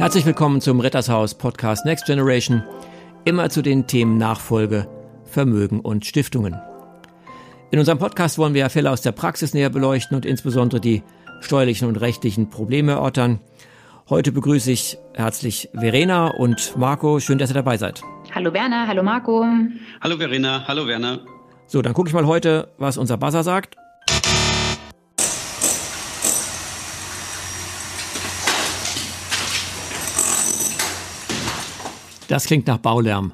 Herzlich willkommen zum Rittershaus Podcast Next Generation. Immer zu den Themen Nachfolge, Vermögen und Stiftungen. In unserem Podcast wollen wir ja Fälle aus der Praxis näher beleuchten und insbesondere die steuerlichen und rechtlichen Probleme erörtern. Heute begrüße ich herzlich Verena und Marco. Schön, dass ihr dabei seid. Hallo Werner, hallo Marco. Hallo Verena, hallo Werner. So, dann gucke ich mal heute, was unser Buzzer sagt. Das klingt nach Baulärm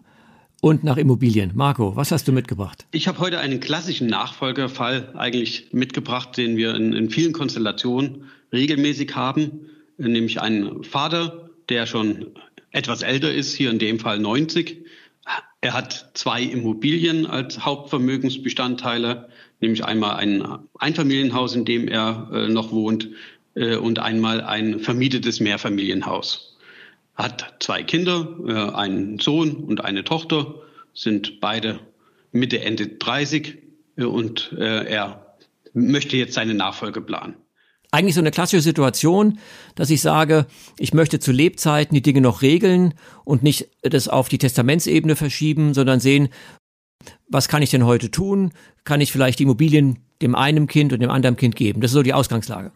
und nach Immobilien. Marco, was hast du mitgebracht? Ich habe heute einen klassischen Nachfolgerfall eigentlich mitgebracht, den wir in, in vielen Konstellationen regelmäßig haben, nämlich einen Vater, der schon etwas älter ist, hier in dem Fall 90. Er hat zwei Immobilien als Hauptvermögensbestandteile, nämlich einmal ein Einfamilienhaus, in dem er äh, noch wohnt, äh, und einmal ein vermietetes Mehrfamilienhaus hat zwei Kinder, äh, einen Sohn und eine Tochter, sind beide Mitte, Ende 30 äh, und äh, er möchte jetzt seine Nachfolge planen. Eigentlich so eine klassische Situation, dass ich sage, ich möchte zu Lebzeiten die Dinge noch regeln und nicht das auf die Testamentsebene verschieben, sondern sehen, was kann ich denn heute tun? Kann ich vielleicht die Immobilien dem einen Kind und dem anderen Kind geben? Das ist so die Ausgangslage.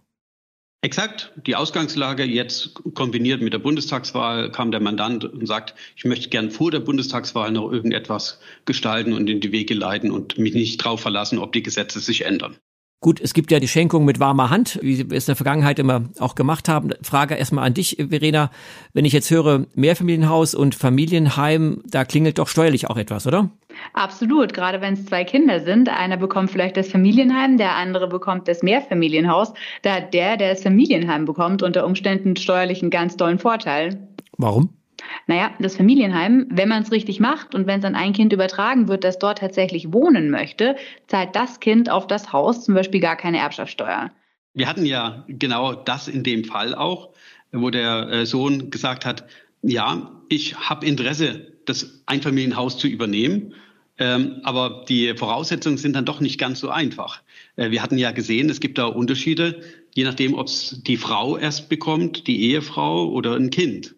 Exakt. Die Ausgangslage jetzt kombiniert mit der Bundestagswahl kam der Mandant und sagt, ich möchte gern vor der Bundestagswahl noch irgendetwas gestalten und in die Wege leiten und mich nicht drauf verlassen, ob die Gesetze sich ändern. Gut, es gibt ja die Schenkung mit warmer Hand, wie wir es in der Vergangenheit immer auch gemacht haben. Frage erstmal an dich, Verena. Wenn ich jetzt höre Mehrfamilienhaus und Familienheim, da klingelt doch steuerlich auch etwas, oder? Absolut, gerade wenn es zwei Kinder sind. Einer bekommt vielleicht das Familienheim, der andere bekommt das Mehrfamilienhaus. Da hat der, der das Familienheim bekommt, unter Umständen steuerlich einen ganz tollen Vorteil. Warum? Naja, das Familienheim, wenn man es richtig macht und wenn es an ein Kind übertragen wird, das dort tatsächlich wohnen möchte, zahlt das Kind auf das Haus zum Beispiel gar keine Erbschaftssteuer. Wir hatten ja genau das in dem Fall auch, wo der äh, Sohn gesagt hat, ja, ich habe Interesse, das Einfamilienhaus zu übernehmen. Ähm, aber die Voraussetzungen sind dann doch nicht ganz so einfach. Äh, wir hatten ja gesehen, es gibt da Unterschiede, je nachdem, ob es die Frau erst bekommt, die Ehefrau oder ein Kind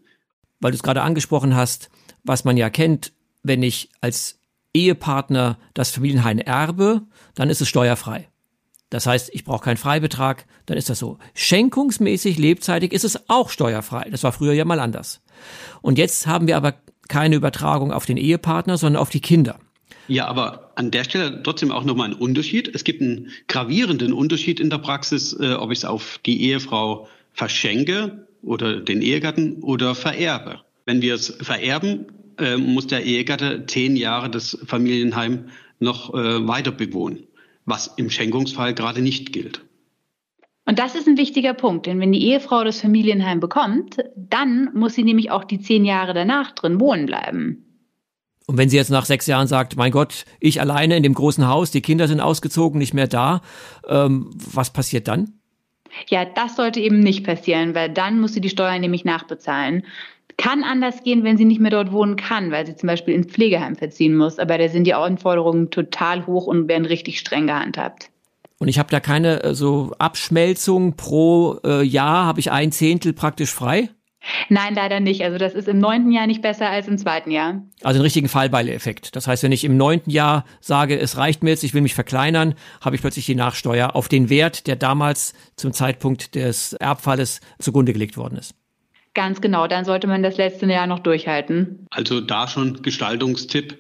weil du es gerade angesprochen hast, was man ja kennt, wenn ich als Ehepartner das Familienheim erbe, dann ist es steuerfrei. Das heißt, ich brauche keinen Freibetrag, dann ist das so. Schenkungsmäßig lebzeitig ist es auch steuerfrei. Das war früher ja mal anders. Und jetzt haben wir aber keine Übertragung auf den Ehepartner, sondern auf die Kinder. Ja, aber an der Stelle trotzdem auch nochmal ein Unterschied. Es gibt einen gravierenden Unterschied in der Praxis, äh, ob ich es auf die Ehefrau verschenke oder den Ehegatten oder vererbe. Wenn wir es vererben, äh, muss der Ehegatte zehn Jahre das Familienheim noch äh, weiter bewohnen, was im Schenkungsfall gerade nicht gilt. Und das ist ein wichtiger Punkt, denn wenn die Ehefrau das Familienheim bekommt, dann muss sie nämlich auch die zehn Jahre danach drin wohnen bleiben. Und wenn sie jetzt nach sechs Jahren sagt, mein Gott, ich alleine in dem großen Haus, die Kinder sind ausgezogen, nicht mehr da, ähm, was passiert dann? Ja, das sollte eben nicht passieren, weil dann muss sie die Steuern nämlich nachbezahlen. Kann anders gehen, wenn sie nicht mehr dort wohnen kann, weil sie zum Beispiel ins Pflegeheim verziehen muss. Aber da sind die Anforderungen total hoch und werden richtig streng gehandhabt. Und ich habe da keine äh, so Abschmelzung pro äh, Jahr, habe ich ein Zehntel praktisch frei? Nein, leider nicht. Also das ist im neunten Jahr nicht besser als im zweiten Jahr. Also einen richtigen Fallbeile-Effekt. Das heißt, wenn ich im neunten Jahr sage, es reicht mir jetzt, ich will mich verkleinern, habe ich plötzlich die Nachsteuer auf den Wert, der damals zum Zeitpunkt des Erbfalles zugrunde gelegt worden ist. Ganz genau, dann sollte man das letzte Jahr noch durchhalten. Also da schon Gestaltungstipp,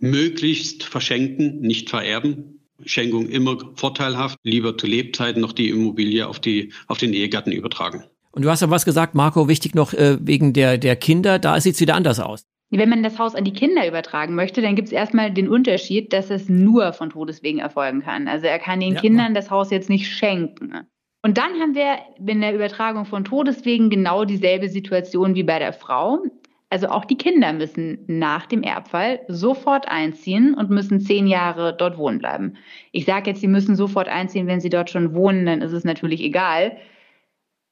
möglichst verschenken, nicht vererben. Schenkung immer vorteilhaft, lieber zu Lebzeiten noch die Immobilie auf, die, auf den Ehegatten übertragen. Und du hast ja was gesagt, Marco, wichtig noch äh, wegen der, der Kinder, da sieht es wieder anders aus. Wenn man das Haus an die Kinder übertragen möchte, dann gibt es erstmal den Unterschied, dass es nur von Todeswegen erfolgen kann. Also er kann den ja. Kindern das Haus jetzt nicht schenken. Und dann haben wir in der Übertragung von Todeswegen genau dieselbe Situation wie bei der Frau. Also auch die Kinder müssen nach dem Erbfall sofort einziehen und müssen zehn Jahre dort wohnen bleiben. Ich sage jetzt, sie müssen sofort einziehen, wenn sie dort schon wohnen, dann ist es natürlich egal.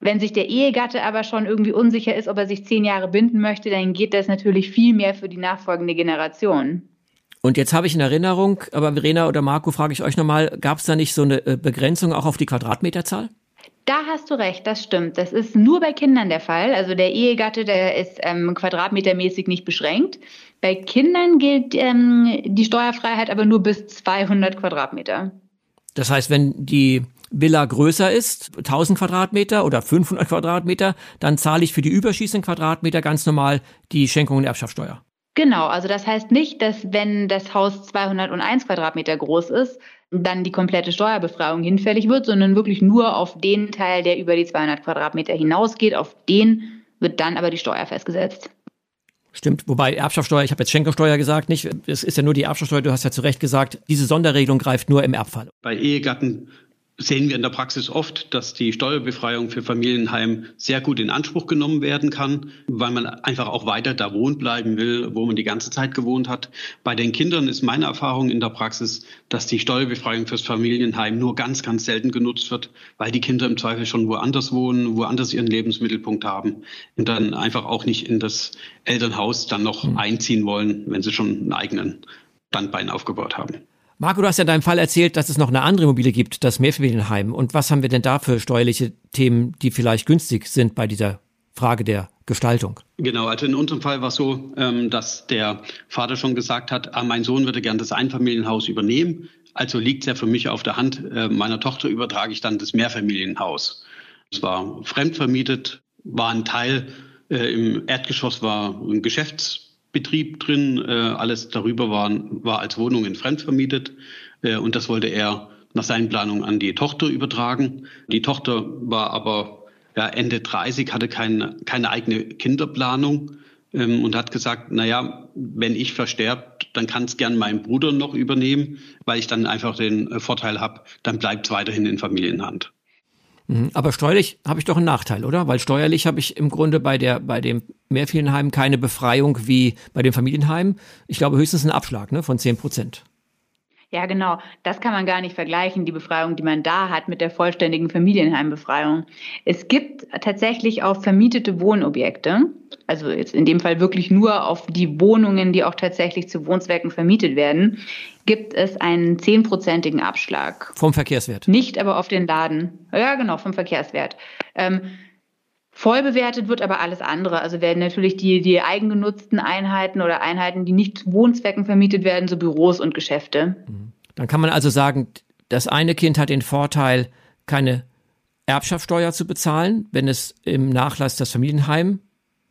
Wenn sich der Ehegatte aber schon irgendwie unsicher ist, ob er sich zehn Jahre binden möchte, dann geht das natürlich viel mehr für die nachfolgende Generation. Und jetzt habe ich in Erinnerung, aber Verena oder Marco, frage ich euch nochmal, gab es da nicht so eine äh, Begrenzung auch auf die Quadratmeterzahl? Da hast du recht, das stimmt. Das ist nur bei Kindern der Fall. Also der Ehegatte, der ist ähm, quadratmetermäßig nicht beschränkt. Bei Kindern gilt ähm, die Steuerfreiheit aber nur bis 200 Quadratmeter. Das heißt, wenn die Villa größer ist, 1000 Quadratmeter oder 500 Quadratmeter, dann zahle ich für die überschießenden Quadratmeter ganz normal die Schenkung und Erbschaftssteuer. Genau, also das heißt nicht, dass wenn das Haus 201 Quadratmeter groß ist, dann die komplette Steuerbefreiung hinfällig wird, sondern wirklich nur auf den Teil, der über die 200 Quadratmeter hinausgeht, auf den wird dann aber die Steuer festgesetzt. Stimmt, wobei Erbschaftssteuer, ich habe jetzt Schenkungssteuer gesagt, nicht, es ist ja nur die Erbschaftssteuer, du hast ja zu Recht gesagt, diese Sonderregelung greift nur im Erbfall. Bei Ehegatten sehen wir in der Praxis oft, dass die Steuerbefreiung für Familienheim sehr gut in Anspruch genommen werden kann, weil man einfach auch weiter da wohnt bleiben will, wo man die ganze Zeit gewohnt hat. Bei den Kindern ist meine Erfahrung in der Praxis, dass die Steuerbefreiung fürs Familienheim nur ganz, ganz selten genutzt wird, weil die Kinder im Zweifel schon woanders wohnen, woanders ihren Lebensmittelpunkt haben und dann einfach auch nicht in das Elternhaus dann noch hm. einziehen wollen, wenn sie schon einen eigenen Standbein aufgebaut haben. Marco, du hast ja in deinem Fall erzählt, dass es noch eine andere Immobilie gibt, das Mehrfamilienheim. Und was haben wir denn da für steuerliche Themen, die vielleicht günstig sind bei dieser Frage der Gestaltung? Genau, also in unserem Fall war es so, ähm, dass der Vater schon gesagt hat, ah, mein Sohn würde gern das Einfamilienhaus übernehmen. Also liegt es ja für mich auf der Hand, äh, meiner Tochter übertrage ich dann das Mehrfamilienhaus. Es war fremdvermietet, war ein Teil, äh, im Erdgeschoss war ein Geschäfts Betrieb drin. Äh, alles darüber war, war als Wohnungen fremdvermietet. Äh, und das wollte er nach seinen Planungen an die Tochter übertragen. Die Tochter war aber ja, Ende 30, hatte keine, keine eigene Kinderplanung ähm, und hat gesagt, na ja, wenn ich versterbt, dann kann es gern mein Bruder noch übernehmen, weil ich dann einfach den äh, Vorteil habe, dann bleibt es weiterhin in Familienhand. Mhm. Aber steuerlich habe ich doch einen Nachteil, oder? Weil steuerlich habe ich im Grunde bei der bei dem Mehrfamilienheim keine Befreiung wie bei dem Familienheim. Ich glaube höchstens einen Abschlag ne, von 10 Prozent. Ja, genau. Das kann man gar nicht vergleichen, die Befreiung, die man da hat mit der vollständigen Familienheimbefreiung. Es gibt tatsächlich auch vermietete Wohnobjekte, also jetzt in dem Fall wirklich nur auf die Wohnungen, die auch tatsächlich zu Wohnzwecken vermietet werden, gibt es einen zehnprozentigen Abschlag. Vom Verkehrswert? Nicht aber auf den Laden. Ja, genau, vom Verkehrswert. Ähm, Voll bewertet wird aber alles andere. Also werden natürlich die, die eigengenutzten Einheiten oder Einheiten, die nicht zu Wohnzwecken vermietet werden, so Büros und Geschäfte. Mhm. Dann kann man also sagen, das eine Kind hat den Vorteil, keine Erbschaftssteuer zu bezahlen, wenn es im Nachlass das Familienheim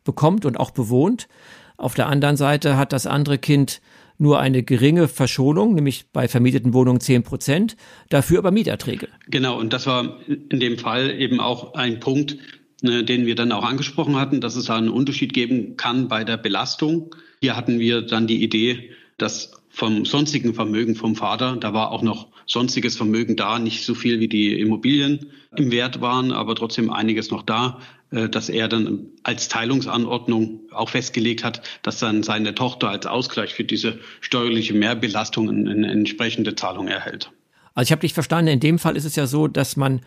bekommt und auch bewohnt. Auf der anderen Seite hat das andere Kind nur eine geringe Verschonung, nämlich bei vermieteten Wohnungen 10 Prozent, dafür aber Mieterträge. Genau, und das war in dem Fall eben auch ein Punkt, den wir dann auch angesprochen hatten, dass es einen Unterschied geben kann bei der Belastung. Hier hatten wir dann die Idee, dass vom sonstigen Vermögen vom Vater, da war auch noch sonstiges Vermögen da, nicht so viel wie die Immobilien im Wert waren, aber trotzdem einiges noch da, äh, dass er dann als Teilungsanordnung auch festgelegt hat, dass dann seine Tochter als Ausgleich für diese steuerliche Mehrbelastung eine entsprechende Zahlung erhält. Also ich habe dich verstanden, in dem Fall ist es ja so, dass man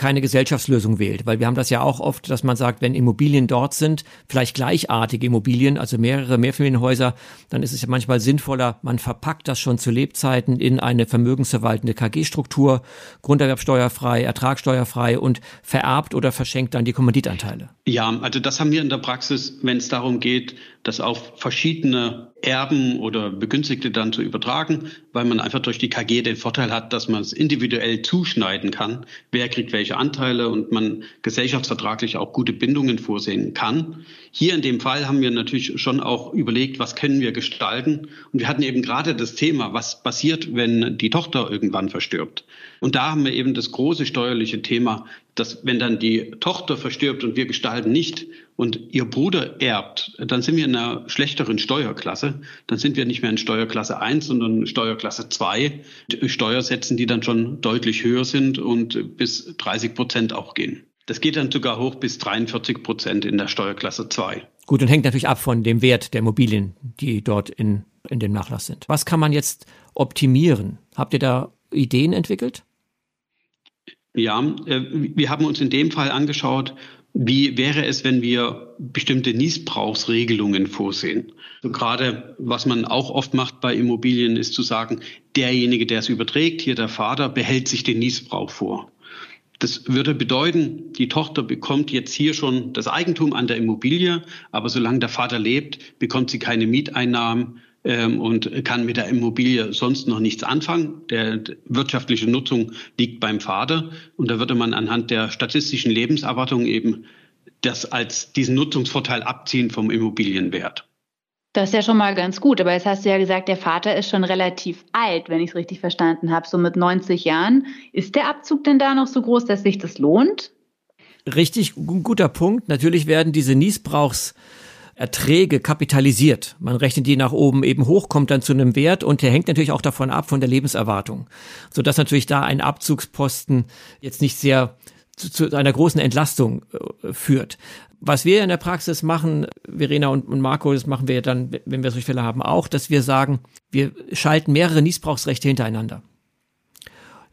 keine Gesellschaftslösung wählt. Weil wir haben das ja auch oft, dass man sagt, wenn Immobilien dort sind, vielleicht gleichartige Immobilien, also mehrere Mehrfamilienhäuser, dann ist es ja manchmal sinnvoller, man verpackt das schon zu Lebzeiten in eine vermögensverwaltende KG-Struktur, Grunderwerbsteuerfrei, Ertragssteuerfrei und vererbt oder verschenkt dann die Kommanditanteile. Ja, also das haben wir in der Praxis, wenn es darum geht, das auf verschiedene Erben oder Begünstigte dann zu übertragen, weil man einfach durch die KG den Vorteil hat, dass man es individuell zuschneiden kann, wer kriegt welche Anteile und man gesellschaftsvertraglich auch gute Bindungen vorsehen kann. Hier in dem Fall haben wir natürlich schon auch überlegt, was können wir gestalten. Und wir hatten eben gerade das Thema, was passiert, wenn die Tochter irgendwann verstirbt. Und da haben wir eben das große steuerliche Thema, dass wenn dann die Tochter verstirbt und wir gestalten nicht und ihr Bruder erbt, dann sind wir in einer schlechteren Steuerklasse. Dann sind wir nicht mehr in Steuerklasse 1, sondern Steuerklasse 2. Steuersätzen, die dann schon deutlich höher sind und bis 30 Prozent auch gehen. Das geht dann sogar hoch bis 43 Prozent in der Steuerklasse 2. Gut, und hängt natürlich ab von dem Wert der Immobilien, die dort in, in dem Nachlass sind. Was kann man jetzt optimieren? Habt ihr da Ideen entwickelt? Ja, äh, wir haben uns in dem Fall angeschaut, wie wäre es, wenn wir bestimmte Niesbrauchsregelungen vorsehen? So gerade was man auch oft macht bei Immobilien, ist zu sagen, derjenige, der es überträgt, hier der Vater, behält sich den Niesbrauch vor. Das würde bedeuten, die Tochter bekommt jetzt hier schon das Eigentum an der Immobilie, aber solange der Vater lebt, bekommt sie keine Mieteinnahmen und kann mit der Immobilie sonst noch nichts anfangen. Der wirtschaftliche Nutzung liegt beim Vater und da würde man anhand der statistischen Lebenserwartung eben das als diesen Nutzungsvorteil abziehen vom Immobilienwert. Das ist ja schon mal ganz gut, aber jetzt hast du ja gesagt, der Vater ist schon relativ alt, wenn ich es richtig verstanden habe, so mit 90 Jahren. Ist der Abzug denn da noch so groß, dass sich das lohnt? Richtig, guter Punkt. Natürlich werden diese Niesbrauchserträge kapitalisiert. Man rechnet die nach oben eben hoch, kommt dann zu einem Wert und der hängt natürlich auch davon ab, von der Lebenserwartung. Sodass natürlich da ein Abzugsposten jetzt nicht sehr zu, zu einer großen Entlastung äh, führt. Was wir in der Praxis machen, Verena und, und Marco, das machen wir dann, wenn wir solche Fälle haben, auch, dass wir sagen, wir schalten mehrere Niesbrauchsrechte hintereinander.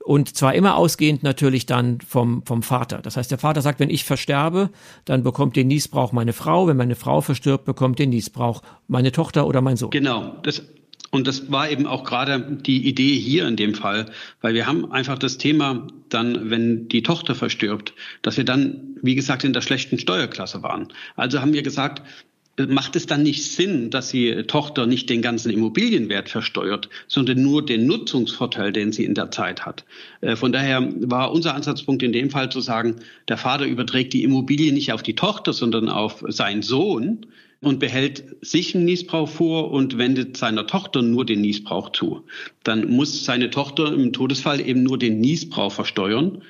Und zwar immer ausgehend natürlich dann vom, vom Vater. Das heißt, der Vater sagt, wenn ich versterbe, dann bekommt den Niesbrauch meine Frau. Wenn meine Frau verstirbt, bekommt den Niesbrauch meine Tochter oder mein Sohn. Genau. Das und das war eben auch gerade die Idee hier in dem Fall, weil wir haben einfach das Thema dann, wenn die Tochter verstirbt, dass wir dann, wie gesagt, in der schlechten Steuerklasse waren. Also haben wir gesagt, macht es dann nicht Sinn, dass die Tochter nicht den ganzen Immobilienwert versteuert, sondern nur den Nutzungsvorteil, den sie in der Zeit hat. Äh, von daher war unser Ansatzpunkt in dem Fall zu sagen, der Vater überträgt die Immobilie nicht auf die Tochter, sondern auf seinen Sohn und behält sich einen Niesbrauch vor und wendet seiner Tochter nur den Niesbrauch zu. Dann muss seine Tochter im Todesfall eben nur den Niesbrauch versteuern.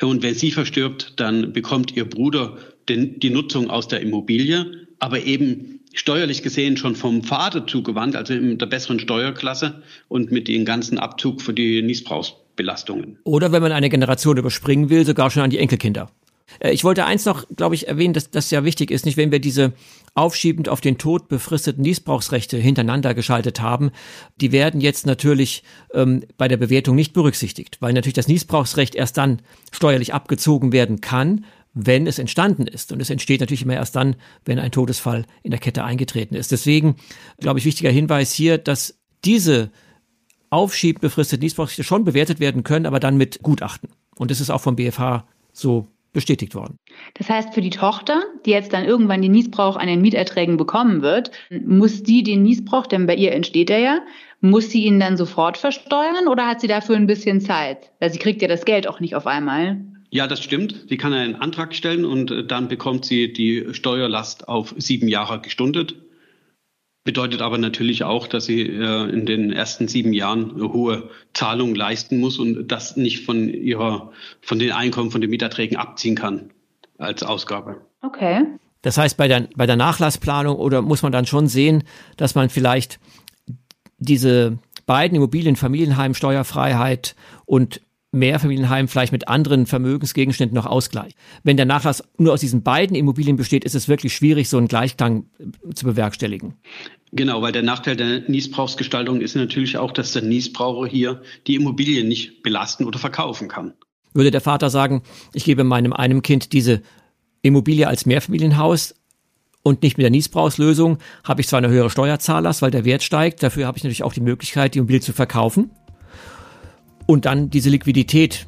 Und wenn sie verstirbt, dann bekommt ihr Bruder den, die Nutzung aus der Immobilie, aber eben steuerlich gesehen schon vom Vater zugewandt, also in der besseren Steuerklasse und mit dem ganzen Abzug für die Niesbrauchsbelastungen. Oder wenn man eine Generation überspringen will, sogar schon an die Enkelkinder. Äh, ich wollte eins noch, glaube ich, erwähnen, dass das ja wichtig ist, nicht wenn wir diese aufschiebend auf den Tod befristeten Niesbrauchsrechte hintereinander geschaltet haben, die werden jetzt natürlich ähm, bei der Bewertung nicht berücksichtigt, weil natürlich das Niesbrauchsrecht erst dann steuerlich abgezogen werden kann, wenn es entstanden ist. Und es entsteht natürlich immer erst dann, wenn ein Todesfall in der Kette eingetreten ist. Deswegen, glaube ich, wichtiger Hinweis hier, dass diese aufschiebend befristeten Niesbrauchsrechte schon bewertet werden können, aber dann mit Gutachten. Und das ist auch vom BFH so bestätigt worden. Das heißt, für die Tochter, die jetzt dann irgendwann den Niesbrauch an den Mieterträgen bekommen wird, muss die den Niesbrauch, denn bei ihr entsteht er ja, muss sie ihn dann sofort versteuern oder hat sie dafür ein bisschen Zeit? Weil sie kriegt ja das Geld auch nicht auf einmal. Ja, das stimmt. Sie kann einen Antrag stellen und dann bekommt sie die Steuerlast auf sieben Jahre gestundet. Bedeutet aber natürlich auch, dass sie äh, in den ersten sieben Jahren hohe Zahlungen leisten muss und das nicht von ihrer, von den Einkommen, von den Mieterträgen abziehen kann als Ausgabe. Okay. Das heißt, bei der, bei der Nachlassplanung oder muss man dann schon sehen, dass man vielleicht diese beiden Immobilien, Familienheim, Steuerfreiheit und Mehrfamilienheim vielleicht mit anderen Vermögensgegenständen noch ausgleicht. Wenn der Nachlass nur aus diesen beiden Immobilien besteht, ist es wirklich schwierig, so einen Gleichklang äh, zu bewerkstelligen. Genau, weil der Nachteil der Niesbrauchsgestaltung ist natürlich auch, dass der Niesbraucher hier die Immobilie nicht belasten oder verkaufen kann. Würde der Vater sagen, ich gebe meinem einem Kind diese Immobilie als Mehrfamilienhaus, und nicht mit der Niesbrauchslösung habe ich zwar eine höhere Steuerzahllast, weil der Wert steigt, dafür habe ich natürlich auch die Möglichkeit, die Immobilie zu verkaufen und dann diese Liquidität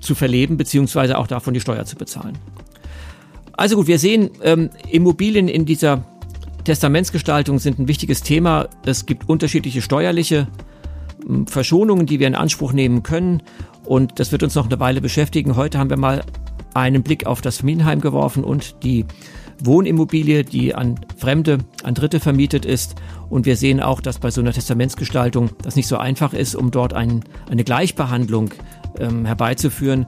zu verleben, beziehungsweise auch davon die Steuer zu bezahlen. Also gut, wir sehen, ähm, Immobilien in dieser Testamentsgestaltung sind ein wichtiges Thema. Es gibt unterschiedliche steuerliche ähm, Verschonungen, die wir in Anspruch nehmen können. Und das wird uns noch eine Weile beschäftigen. Heute haben wir mal einen Blick auf das Familienheim geworfen und die Wohnimmobilie, die an Fremde, an Dritte vermietet ist. Und wir sehen auch, dass bei so einer Testamentsgestaltung das nicht so einfach ist, um dort ein, eine Gleichbehandlung ähm, herbeizuführen,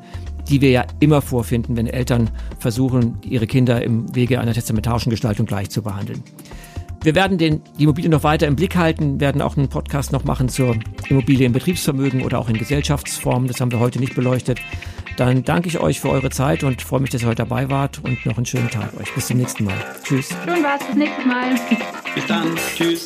die wir ja immer vorfinden, wenn Eltern versuchen, ihre Kinder im Wege einer testamentarischen Gestaltung gleich zu behandeln. Wir werden den, die Immobilie noch weiter im Blick halten, werden auch einen Podcast noch machen zur Immobilie im Betriebsvermögen oder auch in Gesellschaftsformen. Das haben wir heute nicht beleuchtet. Dann danke ich euch für eure Zeit und freue mich, dass ihr heute dabei wart und noch einen schönen Tag euch. Bis zum nächsten Mal. Tschüss. Schön war's. Bis nächstes Mal. Bis dann. Tschüss.